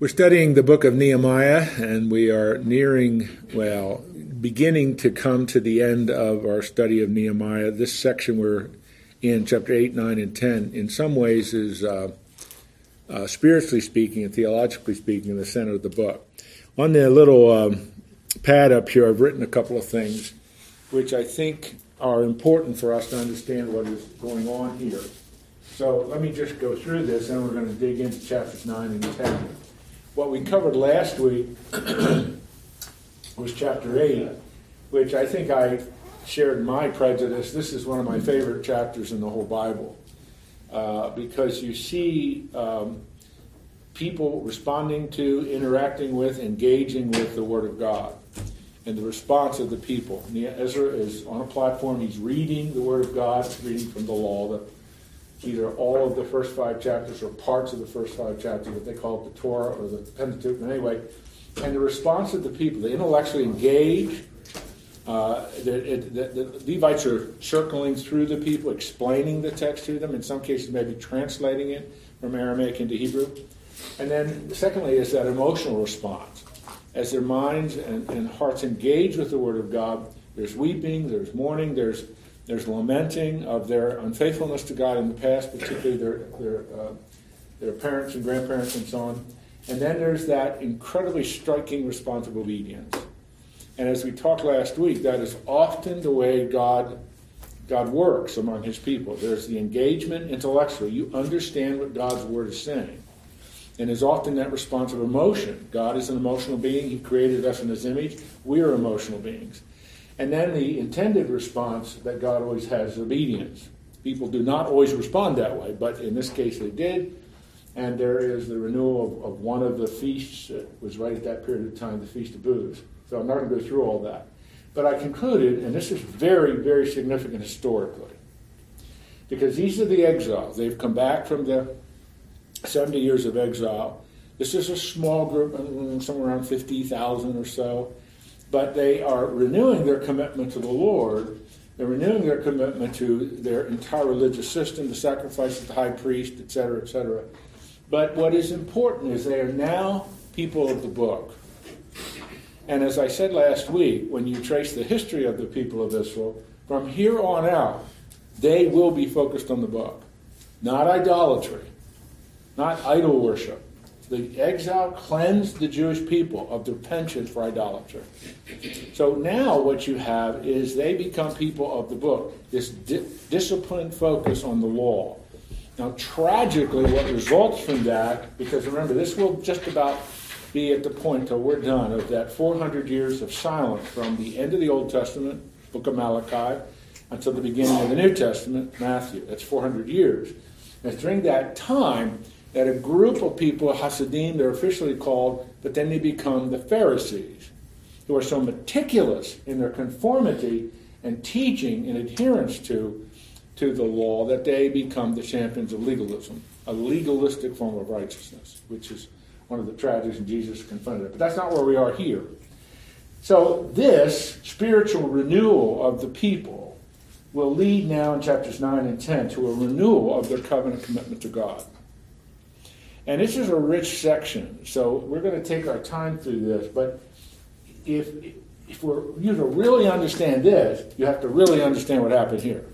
We're studying the book of Nehemiah, and we are nearing, well, beginning to come to the end of our study of Nehemiah. This section we're in, chapter 8, 9, and 10, in some ways is, uh, uh, spiritually speaking and theologically speaking, in the center of the book. On the little um, pad up here, I've written a couple of things which I think are important for us to understand what is going on here. So let me just go through this, and we're going to dig into chapters 9 and 10 what we covered last week was chapter 8, which I think I shared my prejudice. This is one of my favorite chapters in the whole Bible uh, because you see um, people responding to, interacting with, engaging with the Word of God. And the response of the people. Ezra is on a platform, he's reading the Word of God, reading from the law, the either all of the first five chapters or parts of the first five chapters, what they call the Torah or the Pentateuch. Anyway, and the response of the people, they intellectually engage. Uh, the, the, the, Levites are circling through the people, explaining the text to them, in some cases, maybe translating it from Aramaic into Hebrew. And then, secondly, is that emotional response. As their minds and, and hearts engage with the Word of God, there's weeping, there's mourning, there's there's lamenting of their unfaithfulness to God in the past, particularly their, their, uh, their parents and grandparents and so on. And then there's that incredibly striking response of obedience. And as we talked last week, that is often the way God, God works among his people. There's the engagement intellectually. You understand what God's word is saying. And there's often that response of emotion. God is an emotional being. He created us in his image. We are emotional beings. And then the intended response that God always has is obedience. People do not always respond that way, but in this case they did. And there is the renewal of, of one of the feasts. that was right at that period of time, the Feast of Booths. So I'm not going to go through all that. But I concluded, and this is very, very significant historically, because these are the exiles. They've come back from the 70 years of exile. This is a small group, mm, somewhere around 50,000 or so but they are renewing their commitment to the Lord. They're renewing their commitment to their entire religious system, the sacrifice of the high priest, etc., etc. But what is important is they are now people of the book. And as I said last week, when you trace the history of the people of Israel, from here on out, they will be focused on the book. Not idolatry, not idol worship, the exile cleansed the Jewish people of their penchant for idolatry. So now what you have is they become people of the book, this di- disciplined focus on the law. Now, tragically, what results from that, because remember, this will just about be at the point till we're done of that 400 years of silence from the end of the Old Testament, book of Malachi, until the beginning of the New Testament, Matthew. That's 400 years. And during that time, that a group of people, Hasidim, they're officially called, but then they become the Pharisees, who are so meticulous in their conformity and teaching and adherence to, to the law that they become the champions of legalism, a legalistic form of righteousness, which is one of the tragedies in Jesus confronted. But that's not where we are here. So this spiritual renewal of the people will lead now in chapters 9 and 10 to a renewal of their covenant commitment to God. And this is a rich section, so we're going to take our time through this. But if, if we're you to really understand this, you have to really understand what happened here.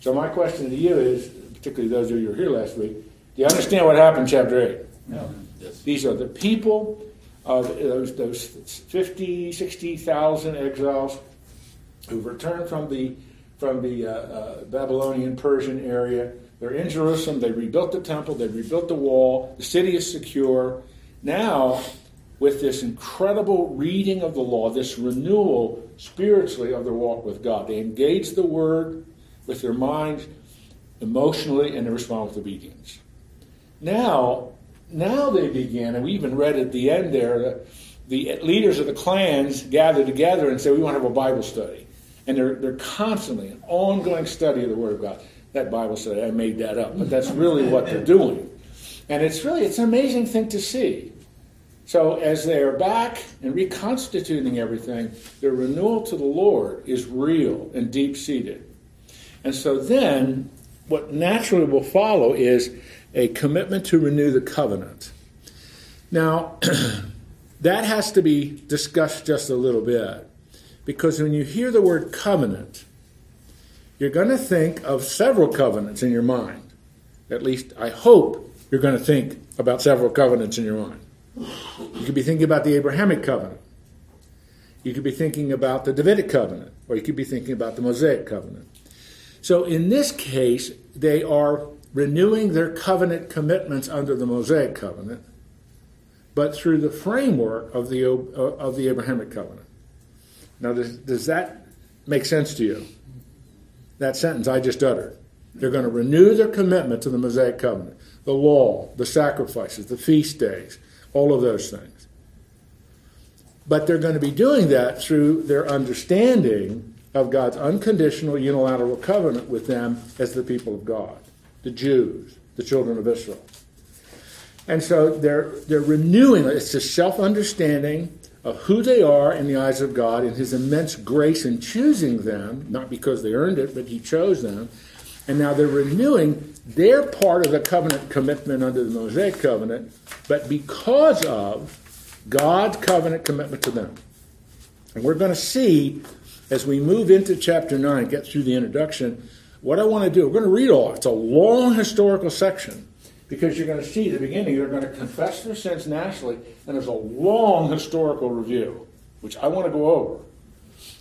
So my question to you is, particularly those of you who were here last week, do you understand what happened in chapter 8? No. Yes. These are the people of those, those 50, 60,000 exiles who've returned from the, from the uh, uh, Babylonian Persian area they're in Jerusalem. They rebuilt the temple. They rebuilt the wall. The city is secure. Now, with this incredible reading of the law, this renewal spiritually of their walk with God, they engage the word with their mind emotionally and they respond with obedience. Now, now they begin, and we even read at the end there the leaders of the clans gather together and say, We want to have a Bible study. And they're, they're constantly an ongoing study of the Word of God that Bible study. I made that up, but that's really what they're doing. And it's really it's an amazing thing to see. So as they are back and reconstituting everything, their renewal to the Lord is real and deep seated. And so then what naturally will follow is a commitment to renew the covenant. Now, that has to be discussed just a little bit because when you hear the word covenant, you're going to think of several covenants in your mind. At least I hope you're going to think about several covenants in your mind. You could be thinking about the Abrahamic covenant. You could be thinking about the Davidic covenant, or you could be thinking about the Mosaic covenant. So in this case, they are renewing their covenant commitments under the Mosaic covenant, but through the framework of the, uh, of the Abrahamic covenant. Now, does, does that make sense to you? That sentence I just uttered. They're going to renew their commitment to the Mosaic covenant, the law, the sacrifices, the feast days, all of those things. But they're going to be doing that through their understanding of God's unconditional unilateral covenant with them as the people of God, the Jews, the children of Israel. And so they're, they're renewing. It's a self understanding of who they are in the eyes of God and His immense grace in choosing them, not because they earned it, but He chose them. And now they're renewing their part of the covenant commitment under the Mosaic covenant, but because of God's covenant commitment to them. And we're going to see as we move into chapter 9, get through the introduction, what I want to do, we're going to read all. It's a long historical section because you're going to see the beginning, they're going to confess their sins nationally, and there's a long historical review, which I want to go over.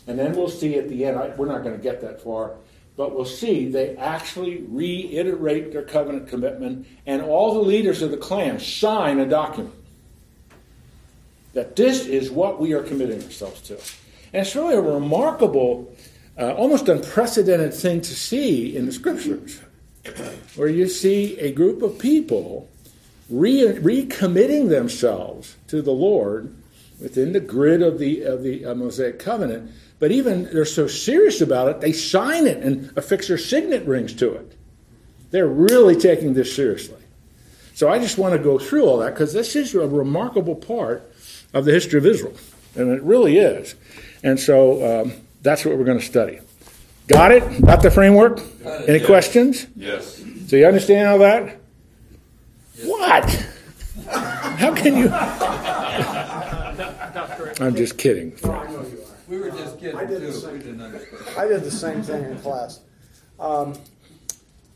And then we'll see at the end, I, we're not going to get that far, but we'll see they actually reiterate their covenant commitment, and all the leaders of the clan sign a document that this is what we are committing ourselves to. And it's really a remarkable, uh, almost unprecedented thing to see in the scriptures where you see a group of people re- recommitting themselves to the Lord within the grid of the of the uh, Mosaic covenant. But even they're so serious about it, they sign it and affix their signet rings to it. They're really taking this seriously. So I just want to go through all that because this is a remarkable part of the history of Israel, and it really is. And so um, that's what we're going to study. Got it? Got the framework? Any yes. questions? Yes. So you understand all that? Yes. What? How can you? I'm just kidding. No, I know you are. We were just kidding I did too. the same- We didn't understand. I did the same thing in class. Um,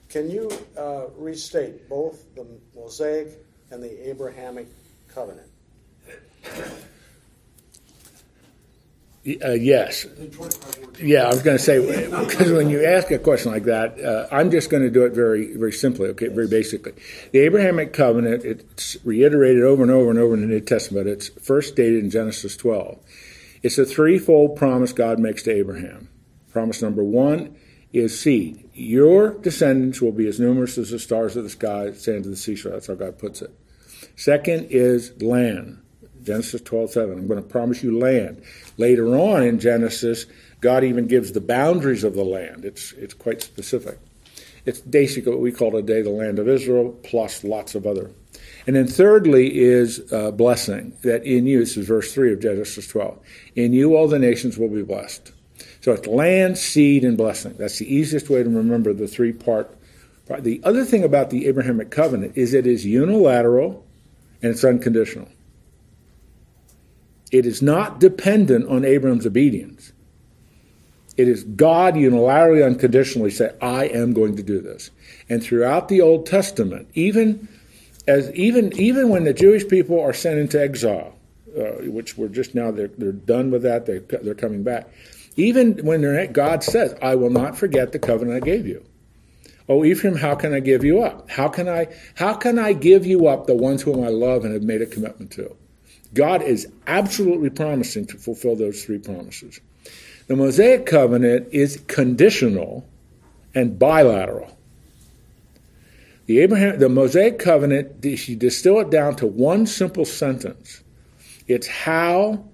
can you uh, restate both the Mosaic and the Abrahamic covenant? Uh, yes. Yeah, I was going to say because when you ask a question like that, uh, I'm just going to do it very, very simply. Okay, very basically, the Abrahamic covenant it's reiterated over and over and over in the New Testament. It's first stated in Genesis 12. It's a threefold promise God makes to Abraham. Promise number one is seed. Your descendants will be as numerous as the stars of the sky, sand of the seashore. That's how God puts it. Second is land. Genesis 12, 7. I'm going to promise you land. Later on in Genesis, God even gives the boundaries of the land. It's, it's quite specific. It's basically what we call today the land of Israel, plus lots of other. And then thirdly is uh, blessing, that in you, this is verse 3 of Genesis 12, in you all the nations will be blessed. So it's land, seed, and blessing. That's the easiest way to remember the three part. The other thing about the Abrahamic covenant is it is unilateral and it's unconditional. It is not dependent on Abram's obedience. It is God unilaterally, unconditionally say, I am going to do this. And throughout the Old Testament, even as even even when the Jewish people are sent into exile, uh, which we're just now they're, they're done with that, they're, they're coming back. Even when God says, I will not forget the covenant I gave you. Oh, Ephraim, how can I give you up? How can I how can I give you up the ones whom I love and have made a commitment to? God is absolutely promising to fulfill those three promises. The Mosaic covenant is conditional and bilateral. The Abraham, the Mosaic covenant, if you distill it down to one simple sentence, it's how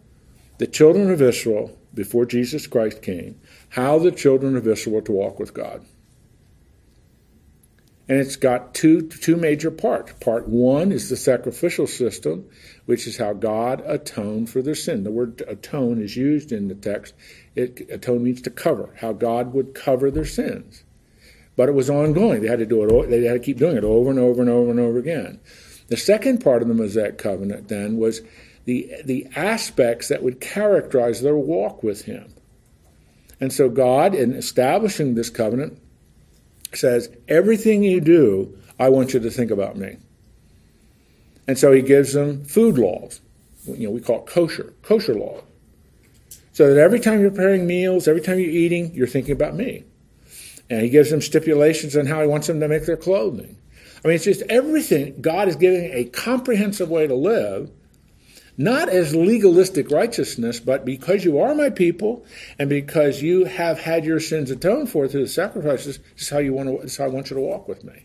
the children of Israel, before Jesus Christ came, how the children of Israel were to walk with God. And it's got two, two major parts. Part one is the sacrificial system, which is how God atoned for their sin. The word atone is used in the text. It, atone means to cover, how God would cover their sins. But it was ongoing. They had to do it. They had to keep doing it over and over and over and over again. The second part of the Mosaic covenant then was the, the aspects that would characterize their walk with Him. And so God, in establishing this covenant, says, Everything you do, I want you to think about me. And so He gives them food laws. You know, we call it kosher, kosher law. So that every time you're preparing meals, every time you're eating, you're thinking about me. And He gives them stipulations on how He wants them to make their clothing. I mean, it's just everything. God is giving a comprehensive way to live, not as legalistic righteousness, but because you are my people and because you have had your sins atoned for through the sacrifices, this is how you want to, this is how I want you to walk with me.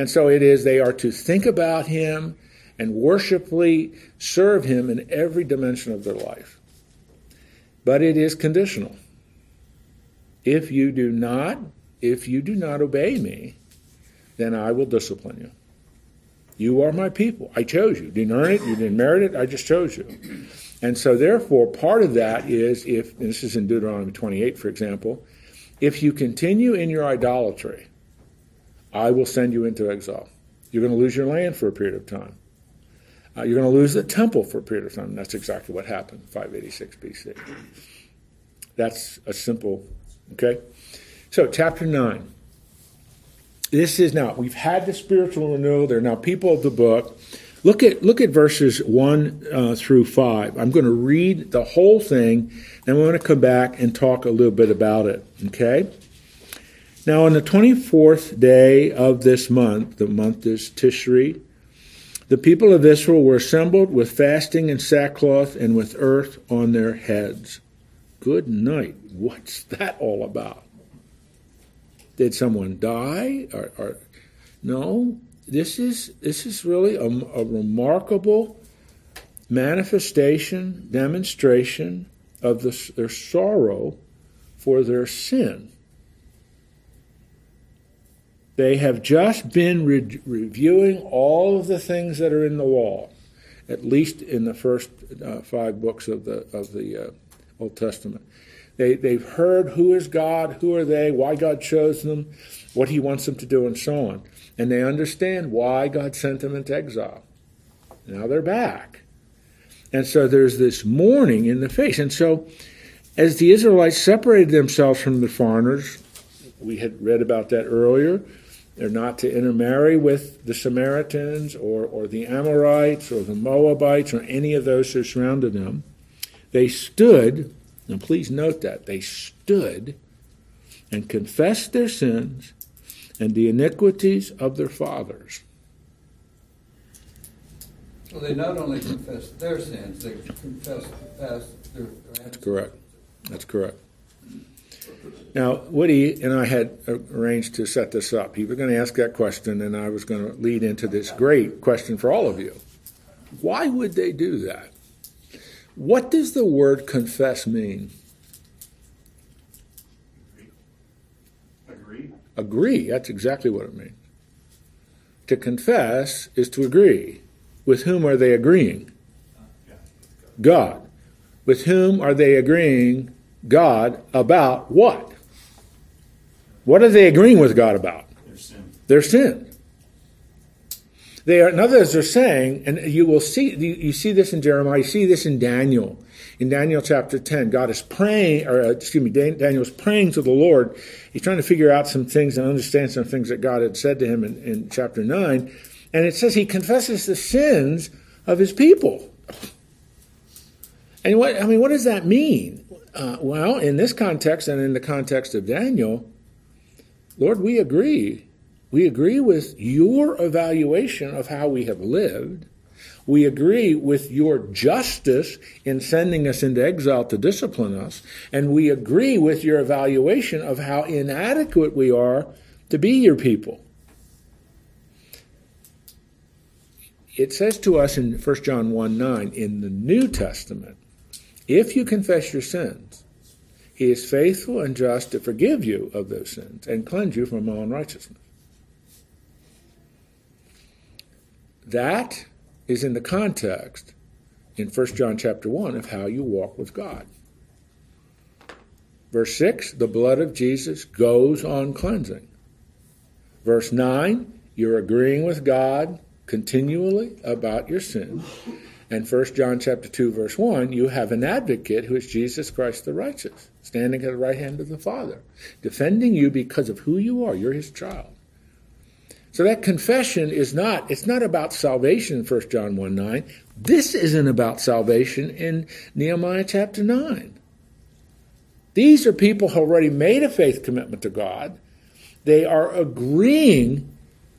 And so it is, they are to think about him and worshipfully serve him in every dimension of their life. But it is conditional. If you do not, if you do not obey me, then I will discipline you. You are my people. I chose you. Didn't earn it. You didn't merit it. I just chose you. And so, therefore, part of that is if, this is in Deuteronomy 28, for example, if you continue in your idolatry, I will send you into exile. You're going to lose your land for a period of time. Uh, you're going to lose the temple for a period of time. That's exactly what happened, 586 BC. That's a simple, okay? So, chapter 9 this is now we've had the spiritual renewal. They're now people of the book. Look at look at verses one uh, through five. I'm going to read the whole thing, and we're going to come back and talk a little bit about it. Okay. Now, on the 24th day of this month, the month is Tishri, the people of Israel were assembled with fasting and sackcloth and with earth on their heads. Good night. What's that all about? Did someone die? Or, or, no, this is this is really a, a remarkable manifestation, demonstration of the, their sorrow for their sin. They have just been re- reviewing all of the things that are in the law, at least in the first uh, five books of the of the uh, Old Testament. They, they've heard who is God, who are they, why God chose them, what He wants them to do, and so on. And they understand why God sent them into exile. Now they're back. And so there's this mourning in the face. And so as the Israelites separated themselves from the foreigners, we had read about that earlier. They're not to intermarry with the Samaritans or, or the Amorites or the Moabites or any of those who surrounded them. They stood now, please note that they stood and confessed their sins and the iniquities of their fathers. Well, they not only confessed their sins, they confessed the past their. That's correct. That's correct. Now, Woody and I had arranged to set this up. He was going to ask that question, and I was going to lead into this great question for all of you. Why would they do that? What does the word confess mean? Agree. Agree. That's exactly what it means. To confess is to agree. With whom are they agreeing? God. With whom are they agreeing? God about what? What are they agreeing with God about? Their sin. Their sin. They are, in other words, they're saying, and you will see, you, you, see this in Jeremiah, you see this in Daniel. In Daniel chapter 10, God is praying, or uh, excuse me, Daniel is praying to the Lord. He's trying to figure out some things and understand some things that God had said to him in, in chapter 9. And it says he confesses the sins of his people. And what, I mean, what does that mean? Uh, well, in this context and in the context of Daniel, Lord, we agree we agree with your evaluation of how we have lived. We agree with your justice in sending us into exile to discipline us. And we agree with your evaluation of how inadequate we are to be your people. It says to us in 1 John 1 9, in the New Testament, if you confess your sins, he is faithful and just to forgive you of those sins and cleanse you from all unrighteousness. That is in the context in 1 John chapter 1 of how you walk with God. Verse 6, the blood of Jesus goes on cleansing. Verse 9, you're agreeing with God continually about your sin. And 1 John chapter 2 verse 1, you have an advocate who is Jesus Christ the righteous, standing at the right hand of the Father, defending you because of who you are. You're his child. So that confession is not, it's not about salvation in 1 John 1 9. This isn't about salvation in Nehemiah chapter 9. These are people who already made a faith commitment to God. They are agreeing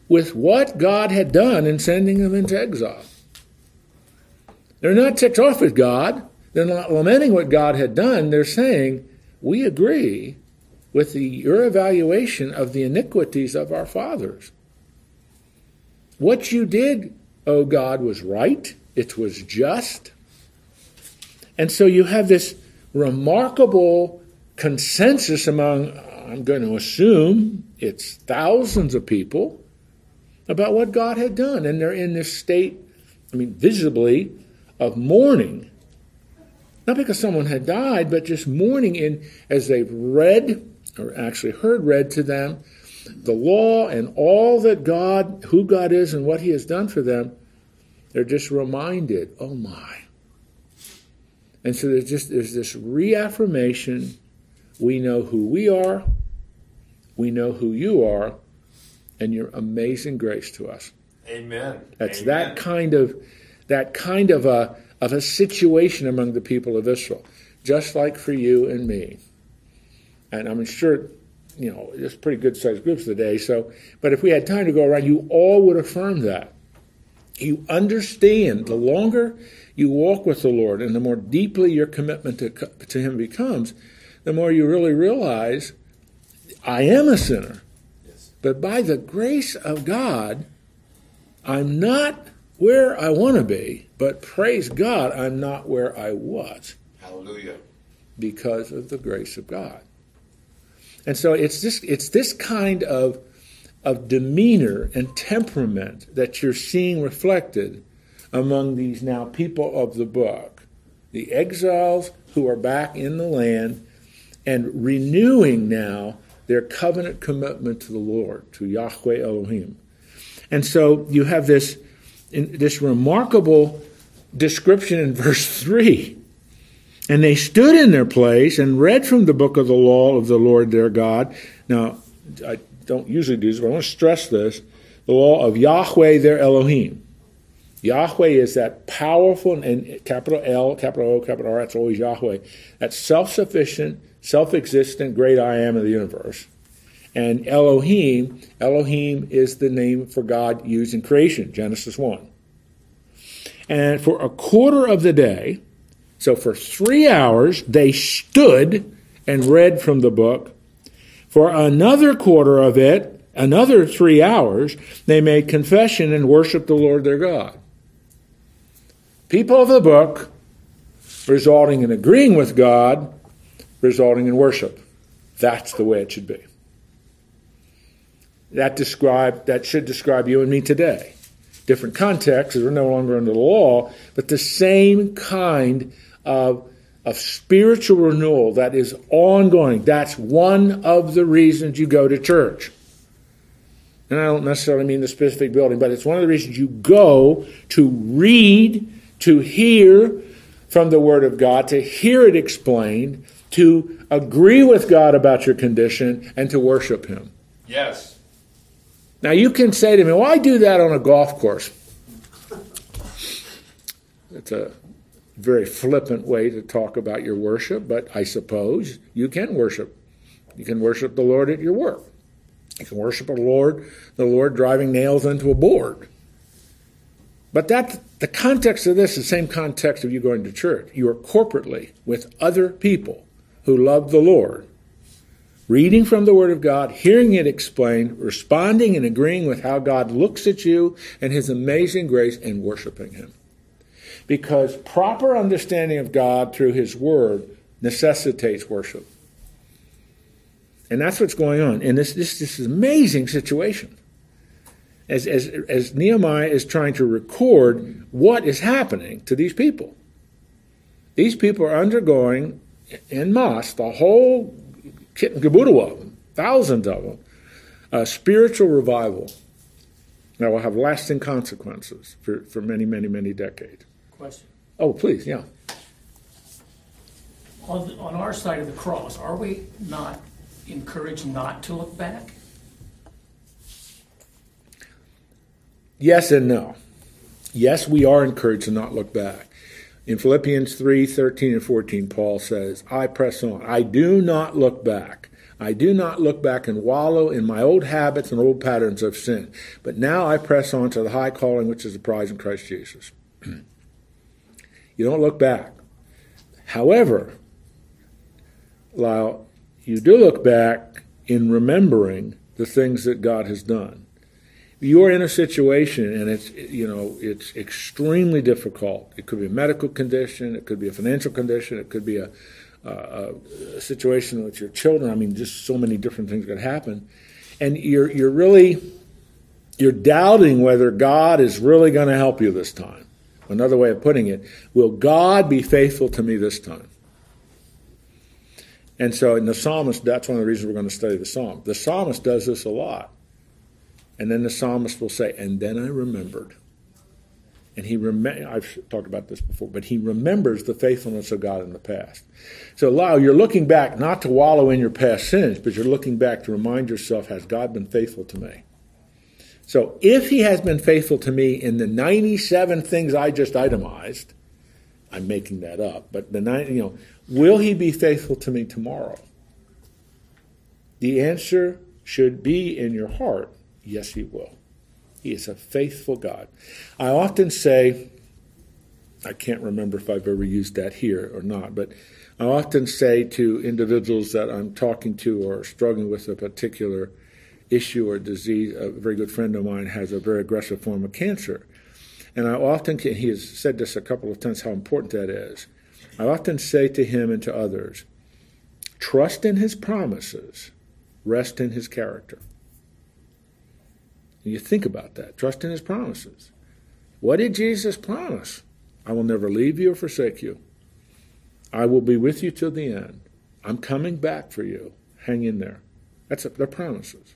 with what God had done in sending them into exile. They're not ticked off with God. They're not lamenting what God had done. They're saying, We agree with the, your evaluation of the iniquities of our fathers. What you did, O God, was right, it was just. And so you have this remarkable consensus among, I'm going to assume it's thousands of people, about what God had done. And they're in this state, I mean, visibly, of mourning. Not because someone had died, but just mourning in as they've read, or actually heard read to them, the law and all that God, who God is and what He has done for them, they're just reminded, oh my. And so there's just there's this reaffirmation. We know who we are, we know who you are, and your amazing grace to us. Amen. That's Amen. that kind of that kind of a of a situation among the people of Israel, just like for you and me. And I'm sure, you know, it's pretty good sized groups today. So, but if we had time to go around, you all would affirm that. You understand the longer you walk with the Lord, and the more deeply your commitment to to Him becomes, the more you really realize, I am a sinner. But by the grace of God, I'm not where I want to be, but praise God, I'm not where I was Hallelujah. because of the grace of God. And so it's this it's this kind of of demeanor and temperament that you're seeing reflected among these now people of the book, the exiles who are back in the land and renewing now their covenant commitment to the Lord, to Yahweh Elohim. And so you have this, this remarkable description in verse 3. And they stood in their place and read from the book of the law of the Lord their God. Now, I don't usually do this, but I want to stress this the law of Yahweh their Elohim. Yahweh is that powerful, and capital L, capital O, capital R, that's always Yahweh. That self sufficient, self existent, great I am of the universe. And Elohim, Elohim is the name for God used in creation, Genesis 1. And for a quarter of the day, so for three hours, they stood and read from the book. For another quarter of it, another three hours, they made confession and worshiped the Lord their God. People of the book resulting in agreeing with God, resulting in worship. That's the way it should be. That describe that should describe you and me today. Different contexts, we're no longer under the law, but the same kind of, of spiritual renewal that is ongoing. That's one of the reasons you go to church. And I don't necessarily mean the specific building, but it's one of the reasons you go to read, to hear from the Word of God, to hear it explained, to agree with God about your condition, and to worship Him. Yes. Now you can say to me, "Well, I do that on a golf course." It's a very flippant way to talk about your worship, but I suppose you can worship. You can worship the Lord at your work. You can worship the Lord, the Lord driving nails into a board. But that the context of this is the same context of you going to church. You are corporately with other people who love the Lord, reading from the Word of God, hearing it explained, responding and agreeing with how God looks at you and His amazing grace, and worshiping Him. Because proper understanding of God through His Word necessitates worship. And that's what's going on And this, this, this amazing situation. As, as, as Nehemiah is trying to record what is happening to these people. These people are undergoing in masse, the whole kit and caboodle of them, thousands of them, a spiritual revival. that will have lasting consequences for, for many, many, many decades. Question. Oh, please, yeah. On, the- on our side of the cross, are we not encouraged not to look back? Yes and no. Yes, we are encouraged to not look back. In Philippians 3 13 and 14, Paul says, I press on. I do not look back. I do not look back and wallow in my old habits and old patterns of sin. But now I press on to the high calling which is the prize in Christ Jesus. you don't look back. However, Lyle, you do look back in remembering the things that God has done. You're in a situation and it's you know it's extremely difficult. It could be a medical condition it could be a financial condition it could be a, a, a situation with your children. I mean just so many different things could happen. And you're you're really you're doubting whether god is really going to help you this time another way of putting it will god be faithful to me this time and so in the psalmist that's one of the reasons we're going to study the psalm the psalmist does this a lot and then the psalmist will say, And then I remembered. And he rem- I've talked about this before, but he remembers the faithfulness of God in the past. So, Lyle, you're looking back not to wallow in your past sins, but you're looking back to remind yourself, has God been faithful to me? So, if he has been faithful to me in the 97 things I just itemized, I'm making that up, but the nine, you know, will he be faithful to me tomorrow? The answer should be in your heart Yes, He will. He is a faithful God. I often say, I can't remember if I've ever used that here or not, but I often say to individuals that I'm talking to or struggling with a particular issue or disease, a very good friend of mine has a very aggressive form of cancer. And I often, he has said this a couple of times, how important that is. I often say to him and to others, trust in his promises, rest in his character. And you think about that. Trust in his promises. What did Jesus promise? I will never leave you or forsake you. I will be with you till the end. I'm coming back for you. Hang in there. That's their promises.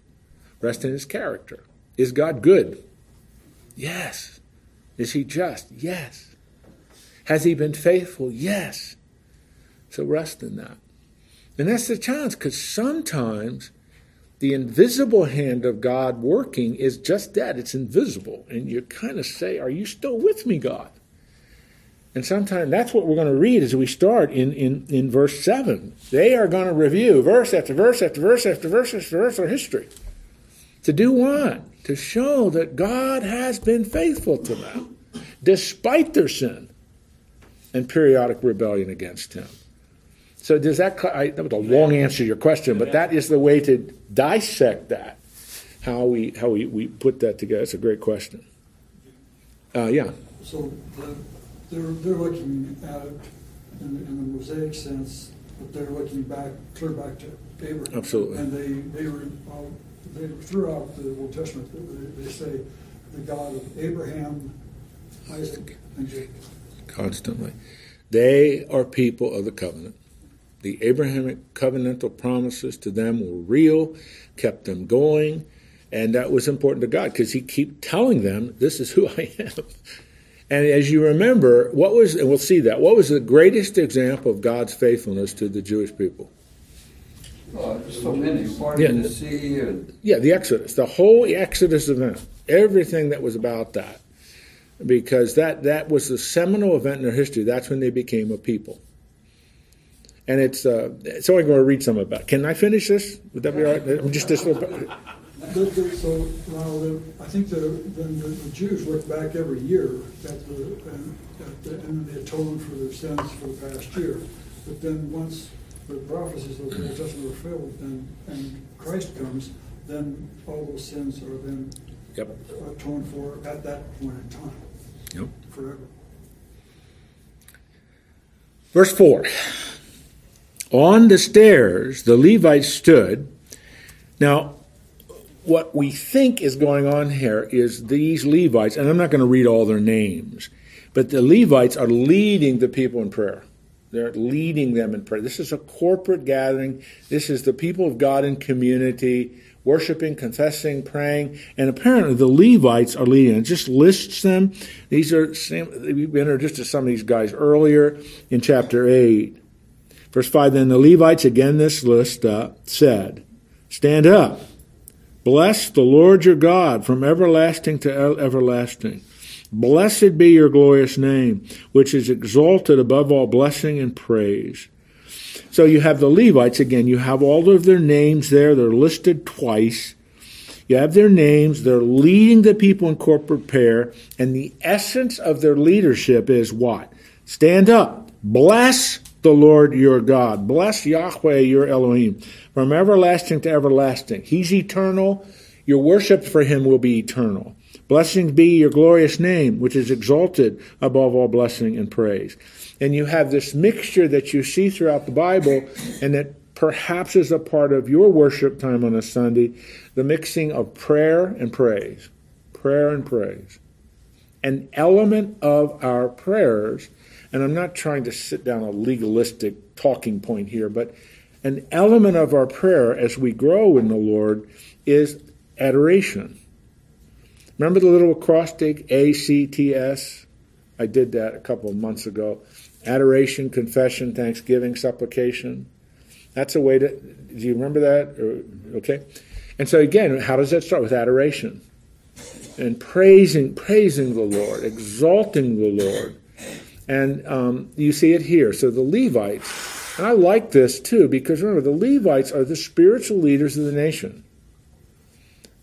Rest in his character. Is God good? Yes. Is he just? Yes. Has he been faithful? Yes. So rest in that. And that's the challenge because sometimes the invisible hand of God working is just that it's invisible. And you kind of say, Are you still with me, God? And sometimes that's what we're going to read as we start in, in, in verse 7. They are going to review verse after verse after verse after verse after verse of history. To do what? To show that God has been faithful to them, despite their sin and periodic rebellion against Him. So does that? I, that was a long answer to your question, but that is the way to dissect that. How we how we, we put that together. It's a great question. Uh, yeah. So the, they're they're looking at it in, in the Mosaic sense, but they're looking back clear back to Abraham. Absolutely. And they they were they throughout the Old Testament they, they say the God of Abraham, Isaac, and Jacob. Constantly, they are people of the covenant. The Abrahamic covenantal promises to them were real, kept them going, and that was important to God because He kept telling them, "This is who I am." And as you remember, what was and we'll see that what was the greatest example of God's faithfulness to the Jewish people? Oh, so many, part Yeah. of the sea and Yeah, the Exodus, the whole Exodus event, everything that was about that, because that that was the seminal event in their history. That's when they became a people. And it's uh, so I'm going to read some about. it. Can I finish this? Would that be all right? Just this little. bit. The- the- So now, the, I think the, then the, the Jews look back every year at the, and, at the, and they atone for their sins for the past year. But then once the prophecies of the Old Testament are filled, and, and Christ comes, then all those sins are then Yep. atoned for at that point in time, Yep. forever. Verse 4 On the stairs the Levites stood. Now, what we think is going on here is these Levites, and I'm not going to read all their names, but the Levites are leading the people in prayer. They're leading them in prayer. This is a corporate gathering. This is the people of God in community worshiping, confessing, praying, and apparently the Levites are leading. It just lists them. These are we've been introduced to some of these guys earlier in chapter eight. Verse five. Then the Levites again this list uh, said, "Stand up, bless the Lord your God from everlasting to everlasting." Blessed be your glorious name, which is exalted above all blessing and praise. So you have the Levites again, you have all of their names there, they're listed twice. You have their names, they're leading the people in corporate prayer, and the essence of their leadership is what? Stand up, bless the Lord your God, bless Yahweh your Elohim, from everlasting to everlasting. He's eternal, your worship for him will be eternal. Blessings be your glorious name, which is exalted above all blessing and praise. And you have this mixture that you see throughout the Bible, and that perhaps is a part of your worship time on a Sunday the mixing of prayer and praise. Prayer and praise. An element of our prayers, and I'm not trying to sit down a legalistic talking point here, but an element of our prayer as we grow in the Lord is adoration. Remember the little acrostic A C T S? I did that a couple of months ago adoration, confession, thanksgiving, supplication. That's a way to. Do you remember that? Okay. And so again, how does that start with adoration and praising, praising the Lord, exalting the Lord, and um, you see it here. So the Levites, and I like this too because remember the Levites are the spiritual leaders of the nation.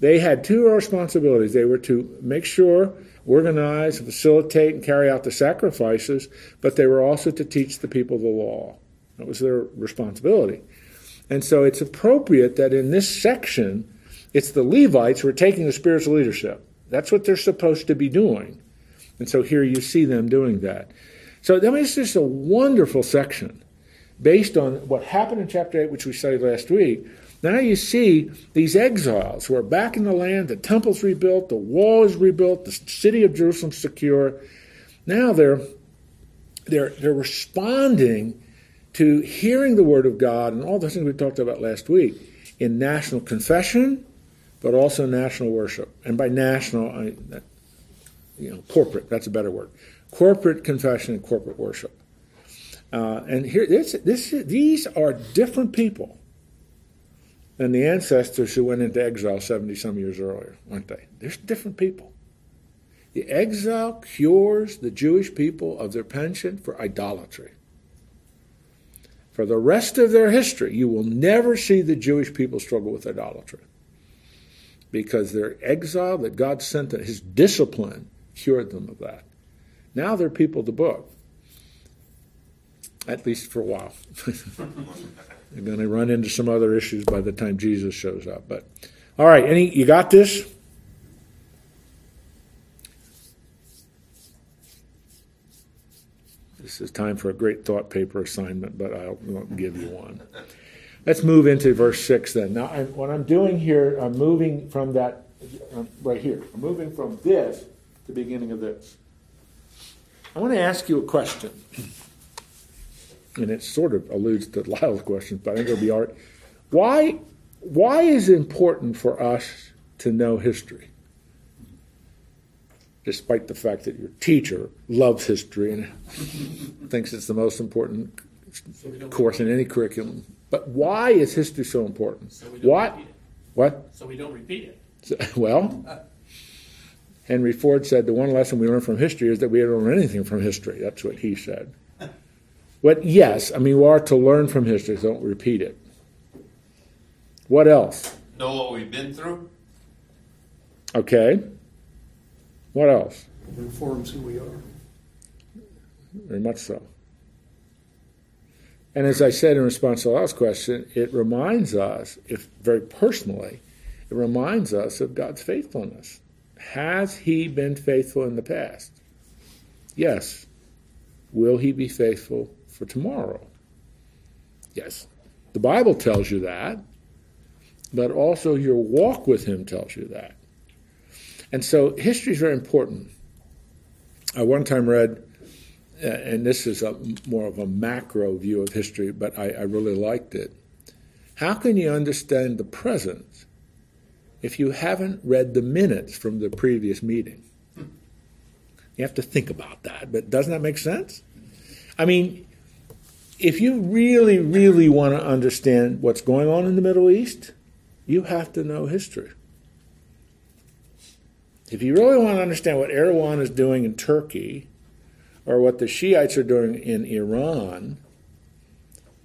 They had two responsibilities. They were to make sure organize, facilitate, and carry out the sacrifices, but they were also to teach the people the law. That was their responsibility. And so it's appropriate that in this section, it's the Levites who are taking the spiritual leadership. That's what they're supposed to be doing. And so here you see them doing that. So I mean, it's just a wonderful section based on what happened in chapter 8, which we studied last week, now you see these exiles who are back in the land, the temple's rebuilt, the wall is rebuilt, the city of Jerusalem's secure. Now they're they're they're responding to hearing the word of God and all the things we talked about last week in national confession, but also national worship. And by national, I, you know, corporate. That's a better word. Corporate confession and corporate worship. Uh, and here, this, this, these are different people than the ancestors who went into exile 70 some years earlier, aren't they? There's different people. The exile cures the Jewish people of their penchant for idolatry. For the rest of their history, you will never see the Jewish people struggle with idolatry. Because their exile that God sent, his discipline, cured them of that. Now they're people of the book. At least for a while. They're going to run into some other issues by the time Jesus shows up. But all right, any you got this? This is time for a great thought paper assignment, but I won't give you one. Let's move into verse 6 then. Now, I, what I'm doing here, I'm moving from that, um, right here. I'm moving from this to beginning of this. I want to ask you a question and it sort of alludes to Lyle's question, but I think it'll be art. Why, why is it important for us to know history? Despite the fact that your teacher loves history and thinks it's the most important so course in any curriculum. But why is history so important? So what? What? So we don't repeat it. So, well, Henry Ford said the one lesson we learn from history is that we don't learn anything from history. That's what he said. But yes, I mean, we are to learn from history, so don't repeat it. What else? Know what we've been through? Okay. What else? It informs who we are. Very much so. And as I said in response to the last question, it reminds us, if very personally, it reminds us of God's faithfulness. Has He been faithful in the past? Yes. Will He be faithful for tomorrow. Yes, the Bible tells you that, but also your walk with Him tells you that. And so history is very important. I one time read, uh, and this is a, more of a macro view of history, but I, I really liked it. How can you understand the present if you haven't read the minutes from the previous meeting. You have to think about that, but doesn't that make sense? I mean, if you really, really want to understand what's going on in the Middle East, you have to know history. If you really want to understand what Erdogan is doing in Turkey or what the Shiites are doing in Iran,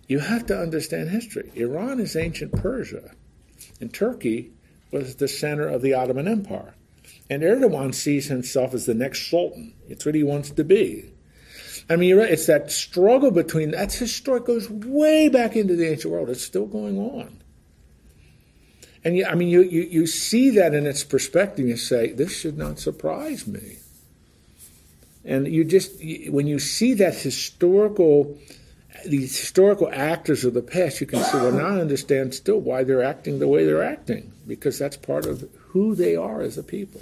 you have to understand history. Iran is ancient Persia, and Turkey was the center of the Ottoman Empire. And Erdogan sees himself as the next sultan. It's what he wants to be. I mean, you're right. it's that struggle between that's his story goes way back into the ancient world. It's still going on. And you, I mean, you, you, you see that in its perspective. You say, this should not surprise me. And you just, when you see that historical, these historical actors of the past, you can say, well, now I understand still why they're acting the way they're acting, because that's part of who they are as a people.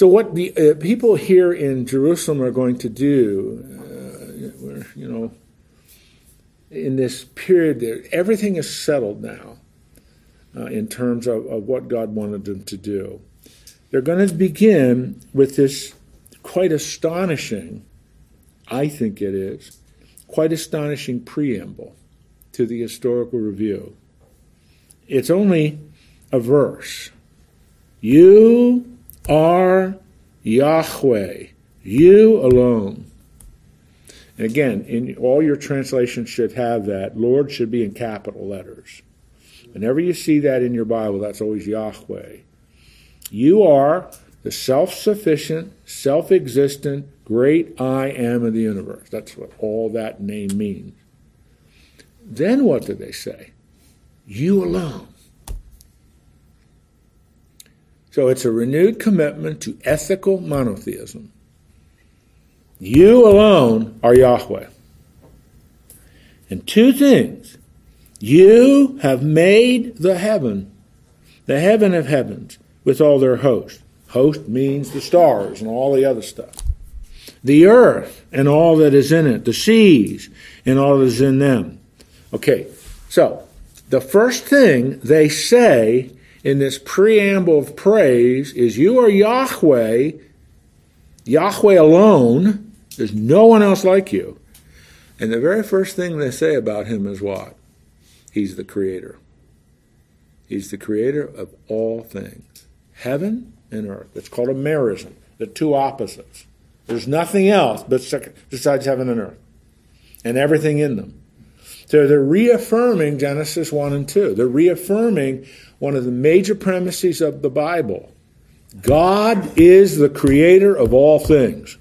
So, what the uh, people here in Jerusalem are going to do, uh, you know, in this period, everything is settled now uh, in terms of, of what God wanted them to do. They're going to begin with this quite astonishing, I think it is, quite astonishing preamble to the historical review. It's only a verse. You are Yahweh, you alone. And again, in all your translations should have that. Lord should be in capital letters. Whenever you see that in your Bible, that's always Yahweh. You are the self sufficient, self existent, great I am of the universe. That's what all that name means. Then what do they say? You alone. So it's a renewed commitment to ethical monotheism. You alone are Yahweh. And two things you have made the heaven, the heaven of heavens, with all their host. Host means the stars and all the other stuff. The earth and all that is in it, the seas and all that is in them. Okay, so the first thing they say in this preamble of praise is You are Yahweh, Yahweh alone. There's no one else like you. And the very first thing they say about him is what? He's the creator. He's the creator of all things, heaven and earth. It's called a merism, the two opposites. There's nothing else besides heaven and earth and everything in them. So they're reaffirming Genesis 1 and 2. They're reaffirming one of the major premises of the Bible. God is the creator of all things.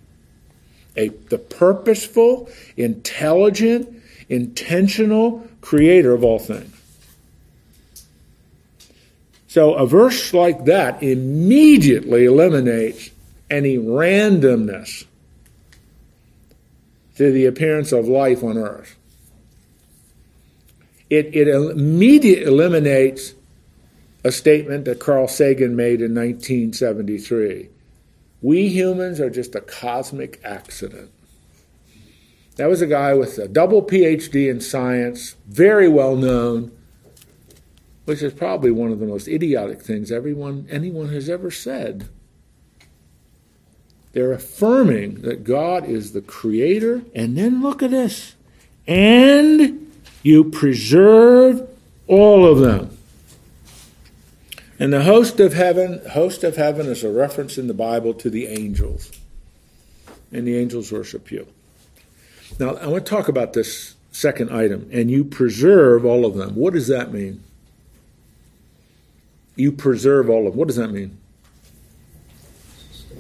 A, the purposeful, intelligent, intentional creator of all things. So a verse like that immediately eliminates any randomness to the appearance of life on earth. It, it immediately eliminates a statement that Carl Sagan made in 1973. We humans are just a cosmic accident. That was a guy with a double PhD in science, very well known, which is probably one of the most idiotic things everyone anyone has ever said. They're affirming that God is the creator, and then look at this. And you preserve all of them. And the host of heaven, host of heaven is a reference in the Bible to the angels. And the angels worship you. Now, I want to talk about this second item. And you preserve all of them. What does that mean? You preserve all of them. What does that mean?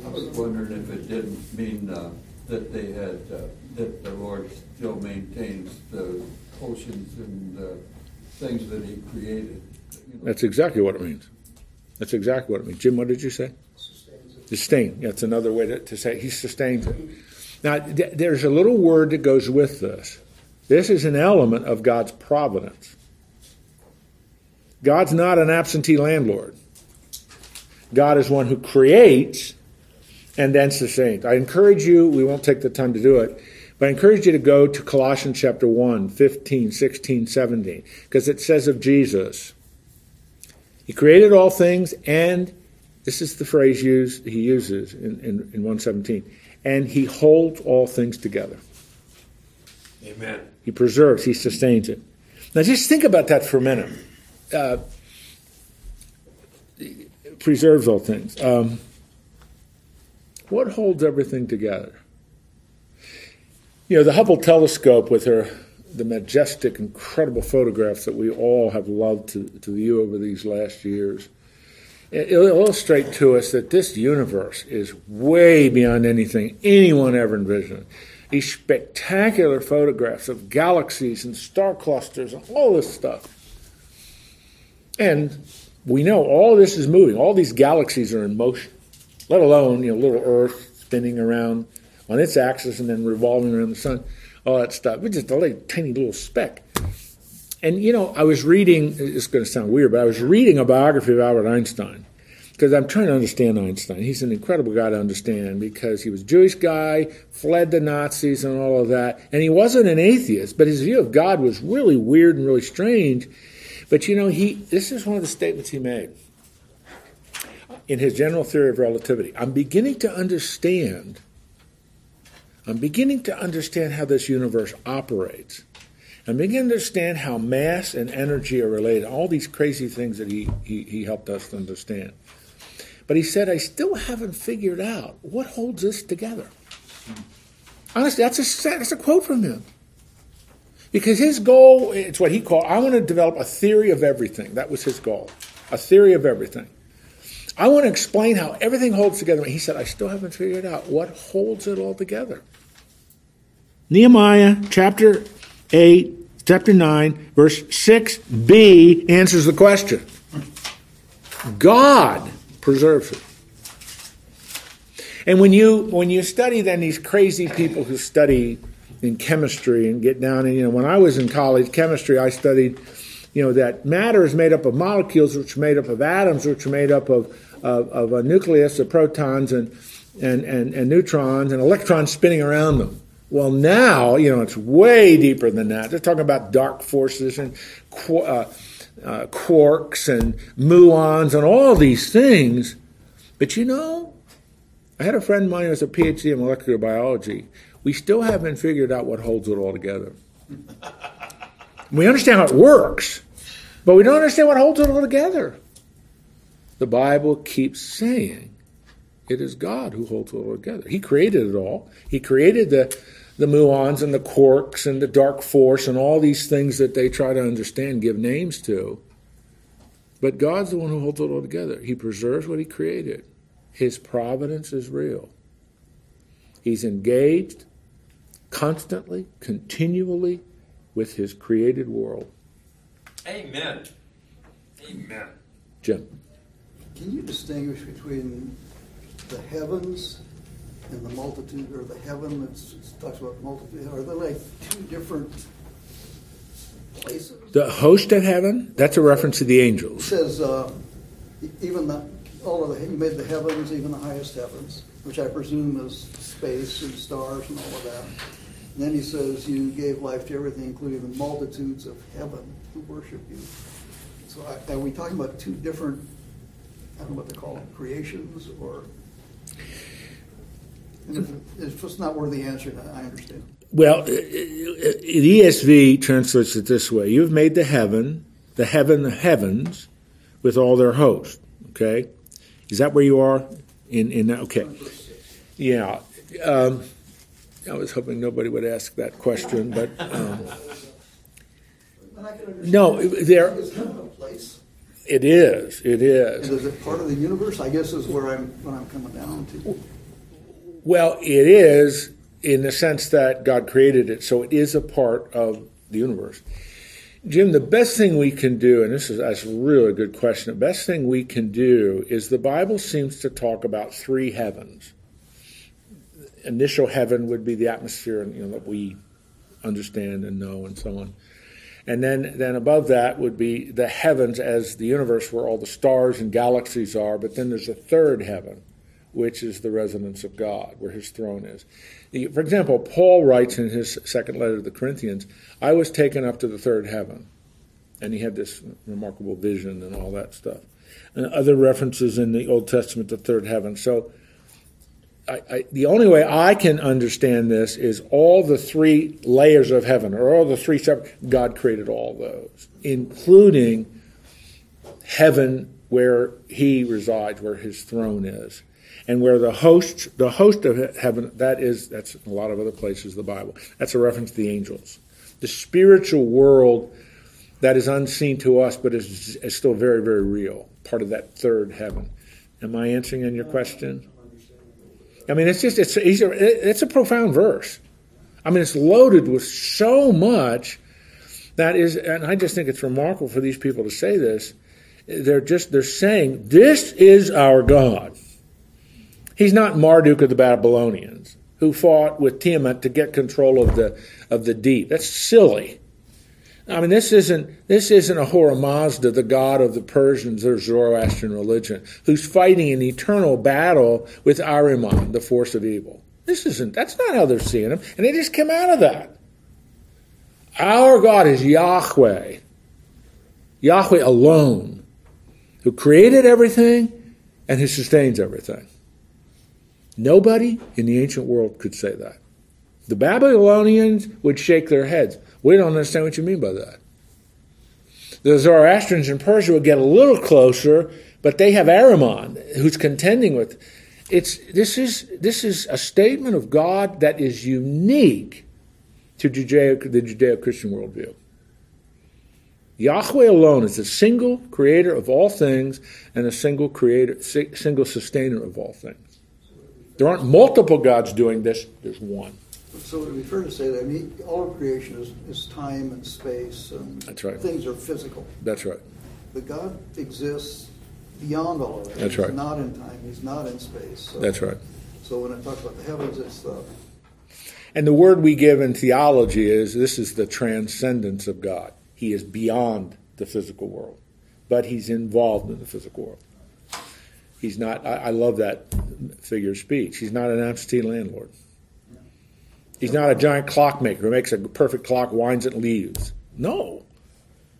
I was wondering if it didn't mean uh, that they had, uh, that the Lord still maintains the oceans and the things that He created. You know. That's exactly what it means. That's exactly what it means. Jim, what did you say? Sustains. Sustain. That's another way to, to say he sustains it. Now, th- there's a little word that goes with this. This is an element of God's providence. God's not an absentee landlord. God is one who creates and then sustains. I encourage you, we won't take the time to do it, but I encourage you to go to Colossians chapter 1, 15, 16, 17, because it says of Jesus, He created all things, and this is the phrase used he uses in, in, in 117, and he holds all things together. Amen. He preserves, he sustains it. Now just think about that for a minute. Uh, preserves all things. Um, what holds everything together? You know, the Hubble telescope with her the majestic, incredible photographs that we all have loved to, to view over these last years. It'll illustrate to us that this universe is way beyond anything anyone ever envisioned. These spectacular photographs of galaxies and star clusters and all this stuff. And we know all this is moving. All these galaxies are in motion, let alone, you know, little Earth spinning around on its axis and then revolving around the sun all that stuff. It's just a tiny little speck. And you know, I was reading. It's going to sound weird, but I was reading a biography of Albert Einstein because I'm trying to understand Einstein. He's an incredible guy to understand because he was a Jewish guy, fled the Nazis and all of that, and he wasn't an atheist, but his view of God was really weird and really strange. But you know, he this is one of the statements he made in his general theory of relativity. I'm beginning to understand I'm beginning to understand how this universe operates. I'm beginning to understand how mass and energy are related, all these crazy things that he, he, he helped us understand. But he said, I still haven't figured out what holds this together. Honestly, that's a, that's a quote from him. Because his goal, it's what he called, I want to develop a theory of everything. That was his goal. A theory of everything. I want to explain how everything holds together. He said, I still haven't figured out what holds it all together. Nehemiah chapter 8, chapter 9, verse 6b answers the question. God preserves it. And when you when you study then these crazy people who study in chemistry and get down and you know when I was in college chemistry I studied you know that matter is made up of molecules which are made up of atoms which are made up of of, of a nucleus of protons and, and, and, and neutrons and electrons spinning around them. Well, now, you know, it's way deeper than that. They're talking about dark forces and uh, uh, quarks and muons and all these things. But you know, I had a friend of mine who has a PhD in molecular biology. We still haven't figured out what holds it all together. we understand how it works, but we don't understand what holds it all together. The Bible keeps saying it is God who holds it all together. He created it all. He created the the muons and the quarks and the dark force and all these things that they try to understand, give names to. But God's the one who holds it all together. He preserves what He created. His providence is real. He's engaged constantly, continually with His created world. Amen. Amen. Jim. Can you distinguish between the heavens and the multitude, or the heaven that talks about multitude? Are they like two different places? The host of heaven, that's a reference to the angels It says, uh, even the, all of the, you made the heavens, even the highest heavens, which I presume is space and stars and all of that. And then he says, you gave life to everything, including the multitudes of heaven who worship you. So I- are we talking about two different, I don't know what they call them, creations, or? And if If it's not worthy answer, I understand. Well, the ESV translates it this way You've made the heaven, the heaven, the heavens, with all their host. Okay? Is that where you are? In, in Okay. Yeah. Um, I was hoping nobody would ask that question, but um, And I can understand. No, there- Is heaven a place? it is. It And is. is it part of the universe? I guess is where I'm, what I'm coming down to. Well, it is in the sense that God created it, so it is a part of the universe. Jim, the best thing we can do, and this is that's a really good question, the best thing we can do is the Bible seems to talk about three heavens. Initial heaven would be the atmosphere you know, that we understand and know and so on. And then, then above that would be the heavens as the universe where all the stars and galaxies are, but then there's a third heaven which is the residence of God, where his throne is. For example, Paul writes in his second letter to the Corinthians, I was taken up to the third heaven. And he had this remarkable vision and all that stuff. and other references in the Old Testament to third heaven. So, I, I, the only way I can understand this is all the three layers of heaven, or all the three separate. God created all those, including heaven where He resides, where His throne is, and where the host, the host of heaven, that is, that's a lot of other places in the Bible. That's a reference to the angels, the spiritual world that is unseen to us, but is, is still very, very real, part of that third heaven. Am I answering on your question? I mean, it's just it's it's a profound verse. I mean, it's loaded with so much that is, and I just think it's remarkable for these people to say this. They're just they're saying this is our God. He's not Marduk of the Babylonians who fought with Tiamat to get control of the of the deep. That's silly. I mean, this isn't this isn't Ahura Mazda, the god of the Persians, their Zoroastrian religion, who's fighting an eternal battle with Ahriman, the force of evil. This isn't. That's not how they're seeing him, and they just came out of that. Our God is Yahweh, Yahweh alone, who created everything and who sustains everything. Nobody in the ancient world could say that. The Babylonians would shake their heads. We don't understand what you mean by that. The Zoroastrians in Persia would get a little closer, but they have Ahriman, who's contending with. It's this is this is a statement of God that is unique to Judeo, the Judeo-Christian worldview. Yahweh alone is the single creator of all things and a single creator, single sustainer of all things. There aren't multiple gods doing this. There's one. So it would be fair to say that I mean, all of creation is, is time and space, and That's right. things are physical. That's right. But God exists beyond all of that. That's right. He's not in time. He's not in space. So, That's right. So when I talk about the heavens, it's the And the word we give in theology is this is the transcendence of God. He is beyond the physical world, but he's involved in the physical world. He's not, I, I love that figure of speech. He's not an absentee landlord. He's not a giant clockmaker who makes a perfect clock, winds it, and leaves. No.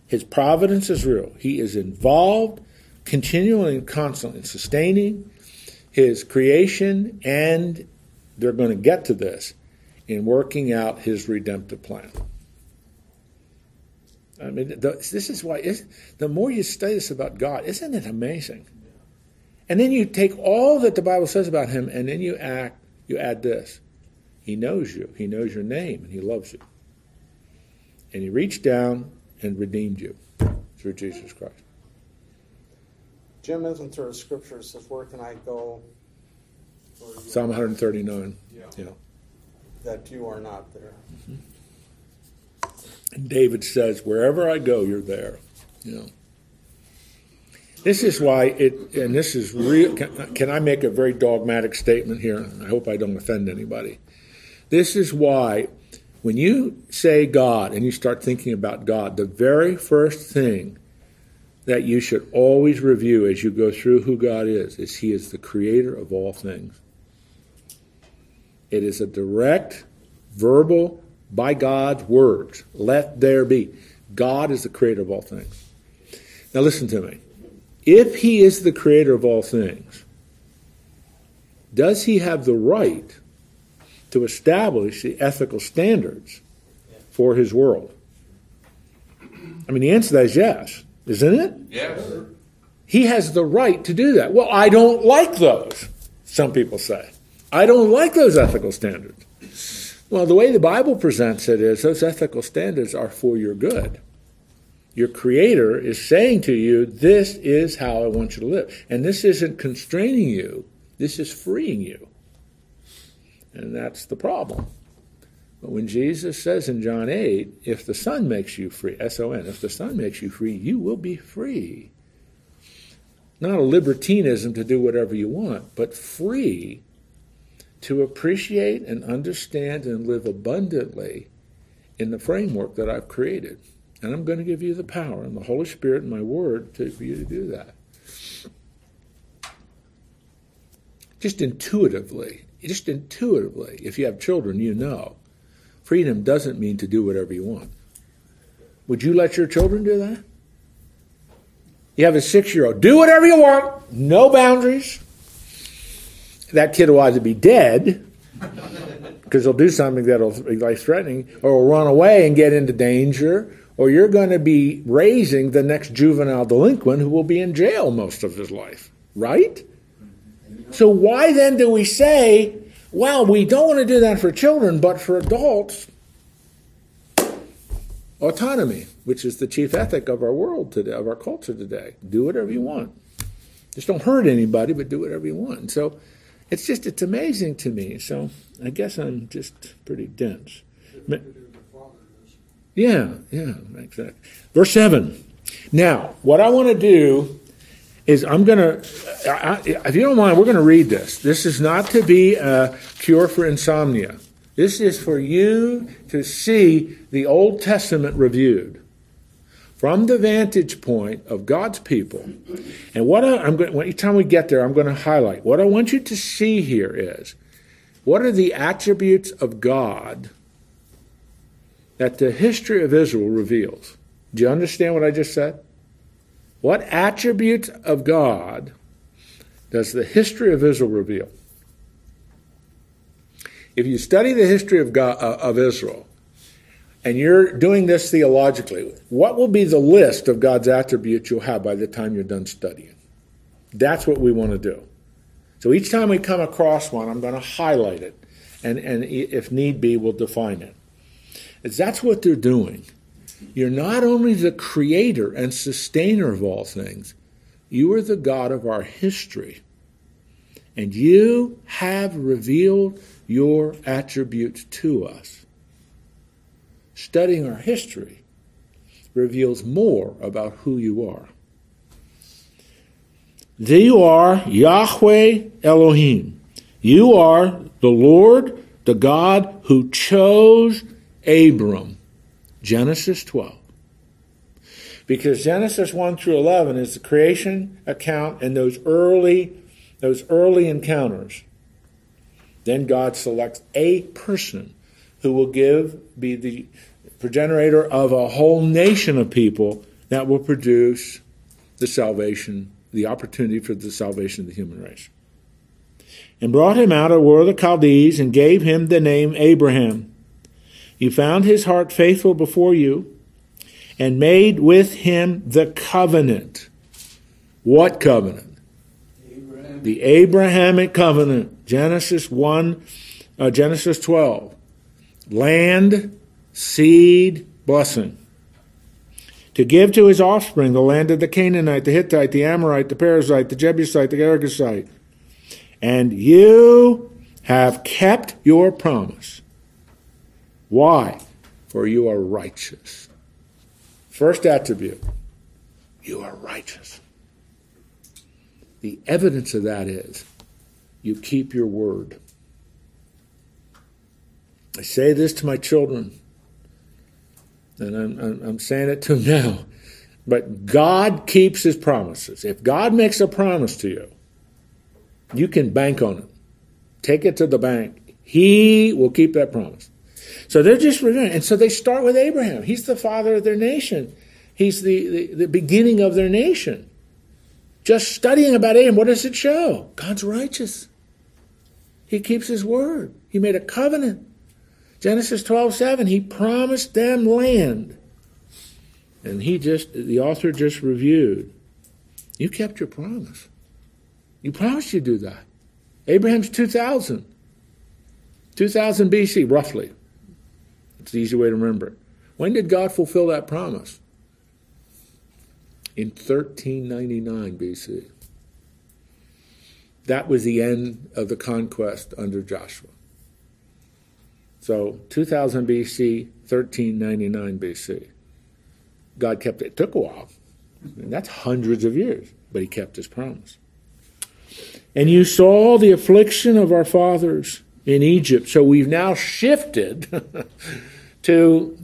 His providence is real. He is involved continually and constantly in sustaining his creation, and they're going to get to this in working out his redemptive plan. I mean, the, this is why the more you study this about God, isn't it amazing? And then you take all that the Bible says about him, and then you act, you add this. He knows you. He knows your name, and he loves you. And he reached down and redeemed you through Jesus Christ. Jim, isn't there a scripture that says, "Where can I go?" Psalm 139. Yeah. yeah. That you are not there. And David says, "Wherever I go, you're there." You know. This is why it, and this is real. Can, can, I make a very dogmatic statement here? I hope I don't offend anybody. This is why, when you say God and you start thinking about God, the very first thing that you should always review as you go through who God is is He is the creator of all things. It is a direct, verbal, by God's words. Let there be. God is the creator of all things. Now listen to me. If he is the creator of all things, does he have the right to establish the ethical standards for his world? I mean, the answer to that is yes, isn't it? Yes. He has the right to do that. Well, I don't like those, some people say. I don't like those ethical standards. Well, the way the Bible presents it is those ethical standards are for your good. Your Creator is saying to you, This is how I want you to live. And this isn't constraining you, this is freeing you. And that's the problem. But when Jesus says in John 8, if the Son makes you free, S O N, if the Son makes you free, you will be free. Not a libertinism to do whatever you want, but free to appreciate and understand and live abundantly in the framework that I've created. And I'm going to give you the power and the Holy Spirit and my Word to, for you to do that. Just intuitively, just intuitively, if you have children, you know. Freedom doesn't mean to do whatever you want. Would you let your children do that? You have a six year old. Do whatever you want, no boundaries. That kid will either be dead because he'll do something that'll be life threatening, or will run away and get into danger, or you're going to be raising the next juvenile delinquent who will be in jail most of his life, right? So, why then do we say, well, we don't want to do that for children, but for adults, autonomy, which is the chief ethic of our world today, of our culture today. Do whatever you want. Just don't hurt anybody, but do whatever you want. So it's just, it's amazing to me. So I guess I'm just pretty dense. Yeah, yeah, exactly. Verse 7. Now, what I want to do is I'm going to, if you don't mind, we're going to read this. This is not to be a cure for insomnia. This is for you to see the Old Testament reviewed from the vantage point of God's people. And what I, am going, each time we get there, I'm going to highlight. What I want you to see here is what are the attributes of God that the history of Israel reveals? Do you understand what I just said? What attributes of God does the history of Israel reveal? If you study the history of, God, uh, of Israel, and you're doing this theologically, what will be the list of God's attributes you'll have by the time you're done studying? That's what we want to do. So each time we come across one, I'm going to highlight it, and, and if need be, we'll define it. That's what they're doing. You're not only the creator and sustainer of all things, you are the God of our history. And you have revealed your attributes to us. Studying our history reveals more about who you are. You are Yahweh Elohim. You are the Lord, the God who chose Abram Genesis 12. Because Genesis 1 through 11 is the creation account and those early, those early encounters. Then God selects a person who will give, be the progenitor of a whole nation of people that will produce the salvation, the opportunity for the salvation of the human race. And brought him out of Ur of the Chaldees and gave him the name Abraham you found his heart faithful before you and made with him the covenant. What covenant? Abraham. The Abrahamic covenant. Genesis 1, uh, Genesis 12. Land, seed, blessing. To give to his offspring the land of the Canaanite, the Hittite, the Amorite, the Perizzite, the Jebusite, the Girgashite. And you have kept your promise why? For you are righteous. First attribute, you are righteous. The evidence of that is you keep your word. I say this to my children, and I'm, I'm, I'm saying it to them now. But God keeps his promises. If God makes a promise to you, you can bank on it. Take it to the bank. He will keep that promise. So they're just reviewing. And so they start with Abraham. He's the father of their nation, he's the, the, the beginning of their nation. Just studying about Abraham, what does it show? God's righteous. He keeps his word. He made a covenant. Genesis 12, 7, he promised them land. And he just, the author just reviewed. You kept your promise. You promised you'd do that. Abraham's 2000. 2000 BC, roughly. It's the easy way to remember it. When did God fulfill that promise? In 1399 BC. That was the end of the conquest under Joshua. So 2000 BC, 1399 BC. God kept it. It took a while. That's hundreds of years, but he kept his promise. And you saw the affliction of our fathers in Egypt. So we've now shifted to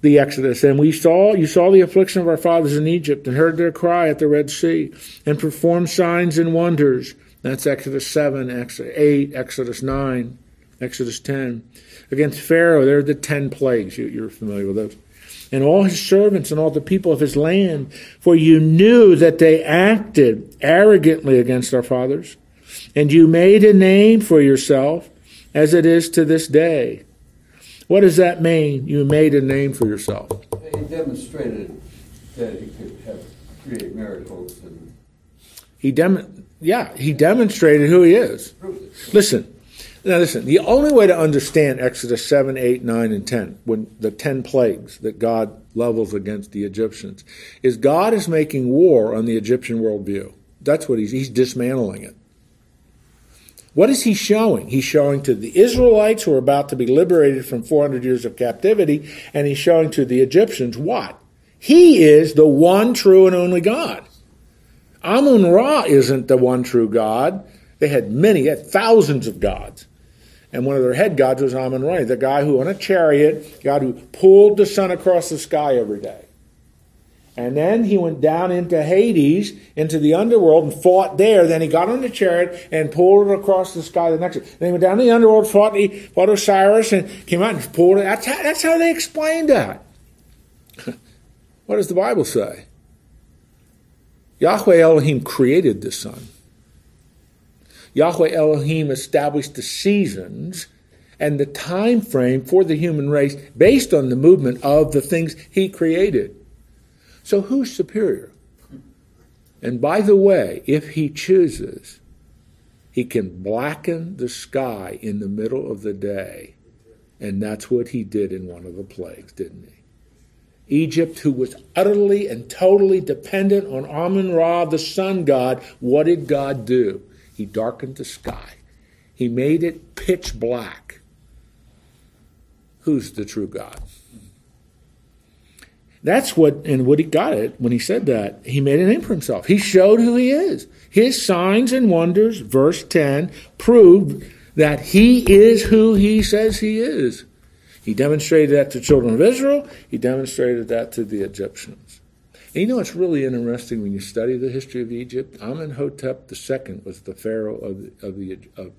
the Exodus, and we saw you saw the affliction of our fathers in Egypt, and heard their cry at the Red Sea, and performed signs and wonders. That's Exodus seven, Exodus eight, Exodus nine, Exodus ten. Against Pharaoh, there are the ten plagues. You, you're familiar with those. and all his servants and all the people of his land, for you knew that they acted arrogantly against our fathers, and you made a name for yourself as it is to this day. What does that mean? You made a name for yourself. He demonstrated that he could have create miracles and He dem- yeah, he demonstrated who he is. Listen, now listen. The only way to understand Exodus seven, eight, nine, and ten, when the ten plagues that God levels against the Egyptians, is God is making war on the Egyptian worldview. That's what he's he's dismantling it. What is he showing? He's showing to the Israelites who are about to be liberated from 400 years of captivity, and he's showing to the Egyptians what? He is the one true and only God. Amun Ra isn't the one true God. They had many, they had thousands of gods. And one of their head gods was Amun Ra, the guy who, on a chariot, God who pulled the sun across the sky every day. And then he went down into Hades, into the underworld, and fought there. Then he got on the chariot and pulled it across the sky the next day. Then he went down to the underworld, fought, fought Osiris, and came out and pulled it. That's how, that's how they explained that. what does the Bible say? Yahweh Elohim created the sun. Yahweh Elohim established the seasons and the time frame for the human race based on the movement of the things he created. So who's superior? And by the way, if he chooses, he can blacken the sky in the middle of the day. And that's what he did in one of the plagues, didn't he? Egypt, who was utterly and totally dependent on Amun Ra, the sun god, what did God do? He darkened the sky. He made it pitch black. Who's the true God? That's what, and he got it when he said that. He made a name for himself. He showed who he is. His signs and wonders, verse 10, proved that he is who he says he is. He demonstrated that to the children of Israel. He demonstrated that to the Egyptians. And you know it's really interesting when you study the history of Egypt. Amenhotep II was the pharaoh of of the, of,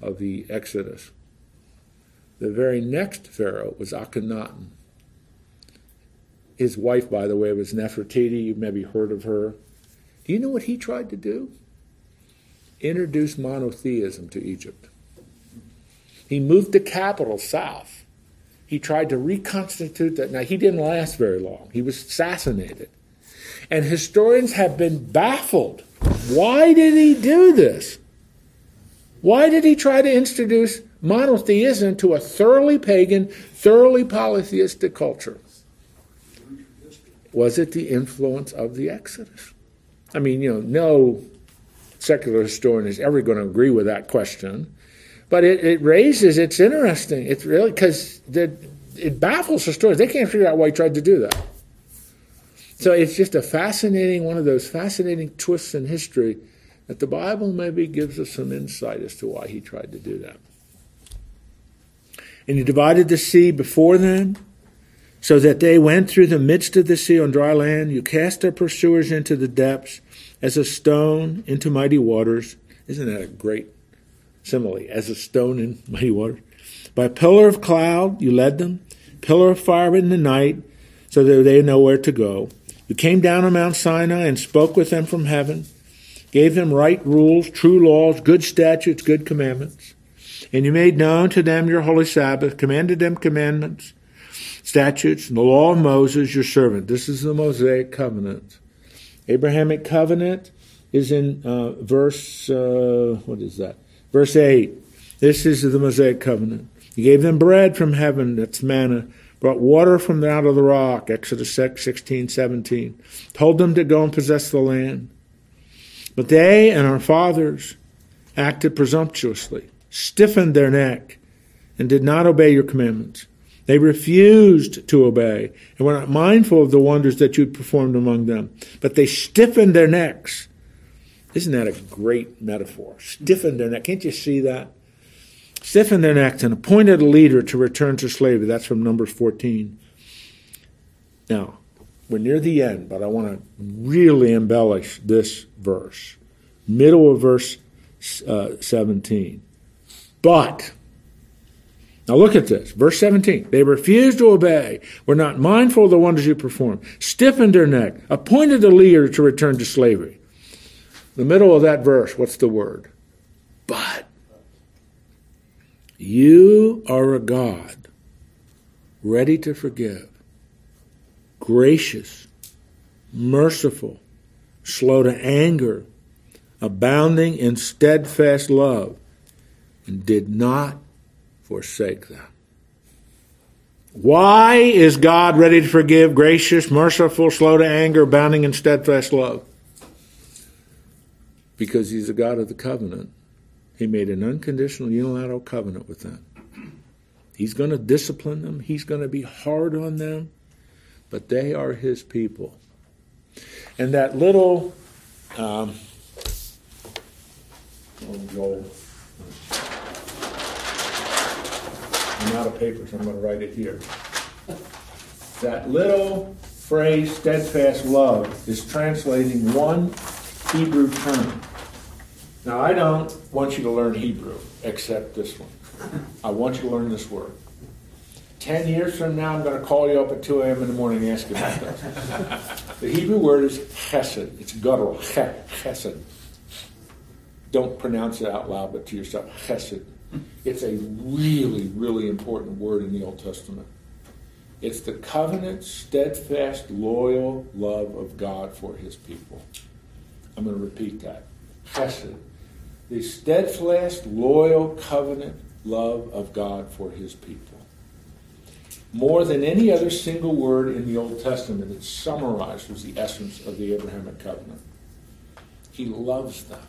of the Exodus. The very next pharaoh was Akhenaten. His wife, by the way, was Nefertiti. You've maybe heard of her. Do you know what he tried to do? Introduce monotheism to Egypt. He moved the capital south. He tried to reconstitute that. Now, he didn't last very long. He was assassinated. And historians have been baffled. Why did he do this? Why did he try to introduce monotheism to a thoroughly pagan, thoroughly polytheistic culture? Was it the influence of the Exodus? I mean, you know, no secular historian is ever going to agree with that question. But it, it raises, it's interesting. It's really because it baffles historians. They can't figure out why he tried to do that. So it's just a fascinating, one of those fascinating twists in history that the Bible maybe gives us some insight as to why he tried to do that. And he divided the sea before them so that they went through the midst of the sea on dry land. You cast their pursuers into the depths as a stone into mighty waters. Isn't that a great simile? As a stone in mighty waters. By pillar of cloud you led them, pillar of fire in the night, so that they know where to go. You came down on Mount Sinai and spoke with them from heaven, gave them right rules, true laws, good statutes, good commandments. And you made known to them your holy Sabbath, commanded them commandments, statutes, and the law of Moses, your servant. This is the Mosaic covenant. Abrahamic covenant is in uh, verse, uh, what is that? Verse 8. This is the Mosaic covenant. He gave them bread from heaven, that's manna, brought water from out of the rock, Exodus 6, 16, 17. Told them to go and possess the land. But they and our fathers acted presumptuously, stiffened their neck, and did not obey your commandments. They refused to obey and were not mindful of the wonders that you performed among them, but they stiffened their necks. Isn't that a great metaphor? Stiffened their neck. Can't you see that? Stiffened their necks and appointed a leader to return to slavery. That's from Numbers 14. Now, we're near the end, but I want to really embellish this verse. Middle of verse uh, 17. But Now look at this. Verse 17. They refused to obey, were not mindful of the wonders you performed, stiffened their neck, appointed a leader to return to slavery. The middle of that verse, what's the word? But you are a God ready to forgive, gracious, merciful, slow to anger, abounding in steadfast love, and did not forsake them. Why is God ready to forgive, gracious, merciful, slow to anger, abounding in steadfast love? Because He's a God of the covenant. He made an unconditional, unilateral covenant with them. He's going to discipline them, He's going to be hard on them, but they are His people. And that little, um, oh, Joel. I'm out of paper, so I'm going to write it here. That little phrase, steadfast love, is translating one Hebrew term. Now, I don't want you to learn Hebrew, except this one. I want you to learn this word. Ten years from now, I'm going to call you up at 2 a.m. in the morning and ask you about this. the Hebrew word is chesed. It's guttural. Chesed. Don't pronounce it out loud, but to yourself, chesed. It's a really, really important word in the Old Testament. It's the covenant, steadfast, loyal love of God for his people. I'm going to repeat that. Chesed. The steadfast, loyal covenant love of God for his people. More than any other single word in the Old Testament, it summarizes the essence of the Abrahamic covenant. He loves them.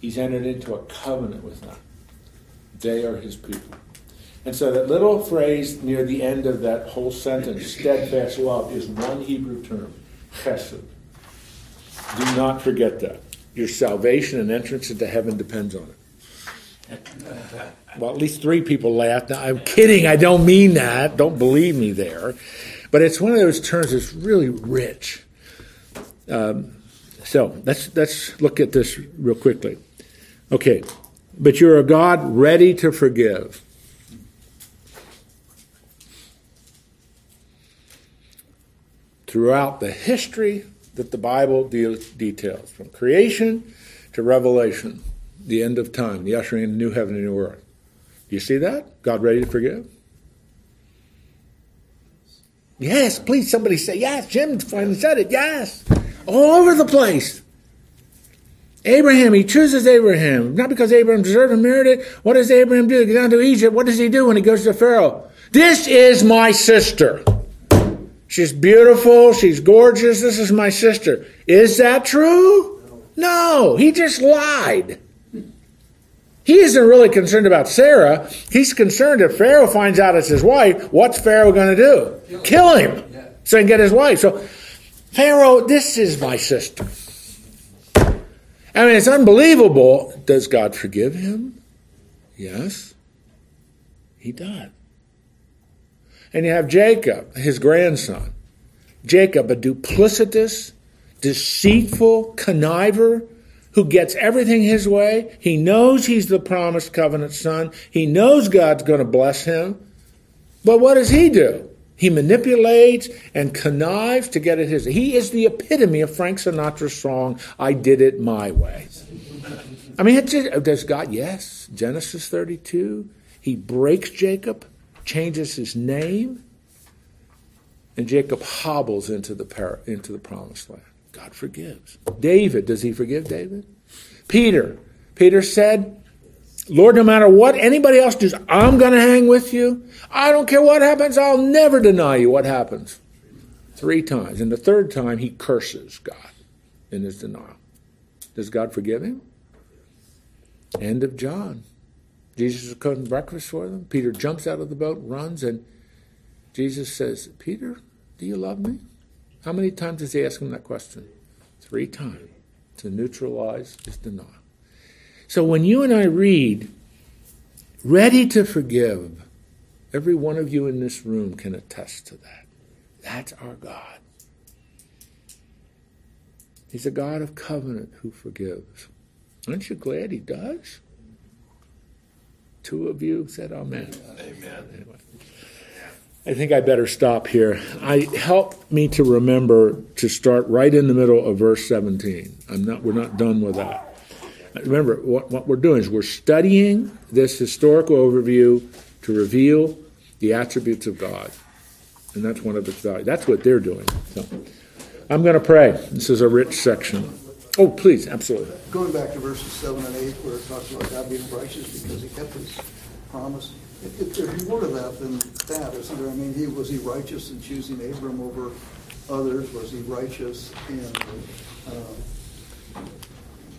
He's entered into a covenant with them. They are his people. And so that little phrase near the end of that whole sentence, steadfast love, is one Hebrew term, chesed. Do not forget that. Your salvation and entrance into heaven depends on it. Well, at least three people laughed. Now, I'm kidding. I don't mean that. Don't believe me there. But it's one of those terms that's really rich. Um, so let's let's look at this real quickly. Okay, but you're a God ready to forgive. Throughout the history that the Bible de- details, from creation to Revelation, the end of time, the ushering in a new heaven and new earth. Do you see that? God ready to forgive? Yes, please, somebody say yes. Jim finally said it. Yes. All over the place. Abraham, he chooses Abraham. Not because Abraham deserved and merited it. What does Abraham do? He goes down to Egypt. What does he do when he goes to Pharaoh? This is my sister. She's beautiful. She's gorgeous. This is my sister. Is that true? No. He just lied. He isn't really concerned about Sarah. He's concerned if Pharaoh finds out it's his wife, what's Pharaoh going to do? Kill him so he can get his wife. So, Pharaoh, this is my sister. I mean, it's unbelievable. Does God forgive him? Yes, he does. And you have Jacob, his grandson. Jacob, a duplicitous, deceitful conniver who gets everything his way. He knows he's the promised covenant son. He knows God's going to bless him. But what does he do? He manipulates and connives to get it his. He is the epitome of Frank Sinatra's song, I Did It My Way. I mean, just, does God? Yes. Genesis 32. He breaks Jacob, changes his name, and Jacob hobbles into the, into the promised land. God forgives. David, does he forgive David? Peter. Peter said, Lord, no matter what anybody else does, I'm going to hang with you. I don't care what happens. I'll never deny you what happens. Three times. And the third time, he curses God in his denial. Does God forgive him? End of John. Jesus is cooking breakfast for them. Peter jumps out of the boat, runs, and Jesus says, Peter, do you love me? How many times does he ask him that question? Three times to neutralize his denial. So when you and I read, ready to forgive, every one of you in this room can attest to that. That's our God. He's a God of covenant who forgives. Aren't you glad he does? two of you said amen. Amen. Anyway. I think I better stop here. I help me to remember to start right in the middle of verse 17. I'm not. We're not done with that. Remember what, what we're doing is we're studying this historical overview to reveal the attributes of God, and that's one of its values. That's what they're doing. So, I'm going to pray. This is a rich section. Oh, please, absolutely. Going back to verses seven and eight, where it talks about God being righteous because he kept his promise. If there's more to that than that, isn't there? I mean, he, was he righteous in choosing Abram over others? Was he righteous in uh,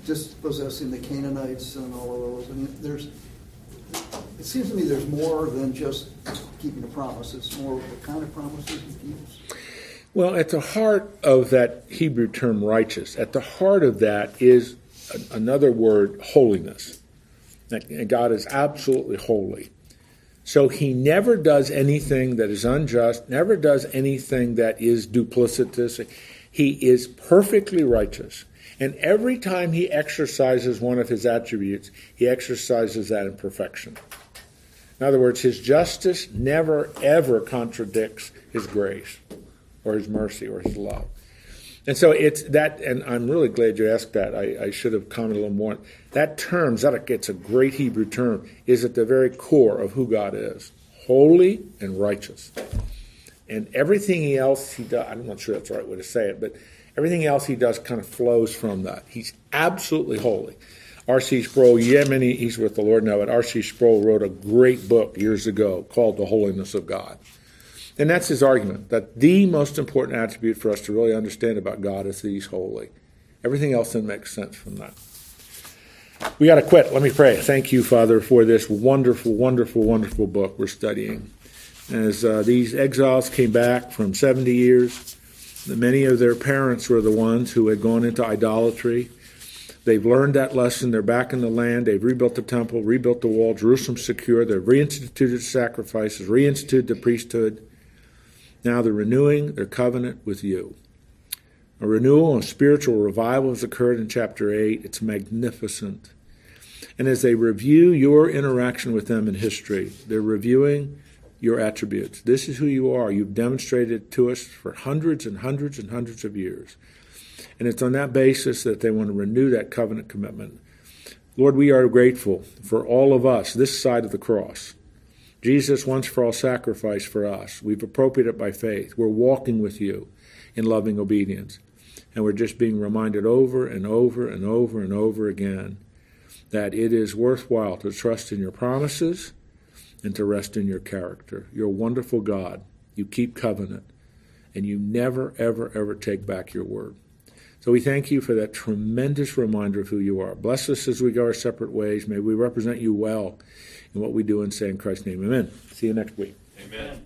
just possessing the Canaanites and all of those? I mean, there's, it seems to me there's more than just keeping a promise. It's more of the kind of promises he keeps. Well, at the heart of that Hebrew term righteous, at the heart of that is a, another word, holiness. That God is absolutely holy. So he never does anything that is unjust, never does anything that is duplicitous. He is perfectly righteous. And every time he exercises one of his attributes, he exercises that in perfection. In other words, his justice never, ever contradicts his grace or his mercy or his love. And so it's that, and I'm really glad you asked that. I, I should have commented a little more. That term, Zedek, it's a great Hebrew term, is at the very core of who God is holy and righteous. And everything else he does, I'm not sure that's the right way to say it, but everything else he does kind of flows from that. He's absolutely holy. R.C. Sproul, yeah, many, he's with the Lord now, but R.C. Sproul wrote a great book years ago called The Holiness of God. And that's his argument that the most important attribute for us to really understand about God is that he's holy. Everything else then makes sense from that. We got to quit. Let me pray. Thank you, Father, for this wonderful, wonderful, wonderful book we're studying. As uh, these exiles came back from 70 years, many of their parents were the ones who had gone into idolatry. They've learned that lesson. They're back in the land. They've rebuilt the temple, rebuilt the wall. Jerusalem's secure. They've reinstituted sacrifices, reinstituted the priesthood. Now they're renewing their covenant with you. A renewal and spiritual revival has occurred in chapter 8. It's magnificent. And as they review your interaction with them in history, they're reviewing your attributes. This is who you are. You've demonstrated it to us for hundreds and hundreds and hundreds of years. And it's on that basis that they want to renew that covenant commitment. Lord, we are grateful for all of us, this side of the cross, Jesus once for all sacrificed for us. We've appropriated it by faith. We're walking with you in loving obedience. And we're just being reminded over and over and over and over again that it is worthwhile to trust in your promises and to rest in your character. You're a wonderful God. You keep covenant, and you never, ever, ever take back your word. So we thank you for that tremendous reminder of who you are. Bless us as we go our separate ways. May we represent you well in what we do and say in Christ's name. Amen. See you next week. Amen.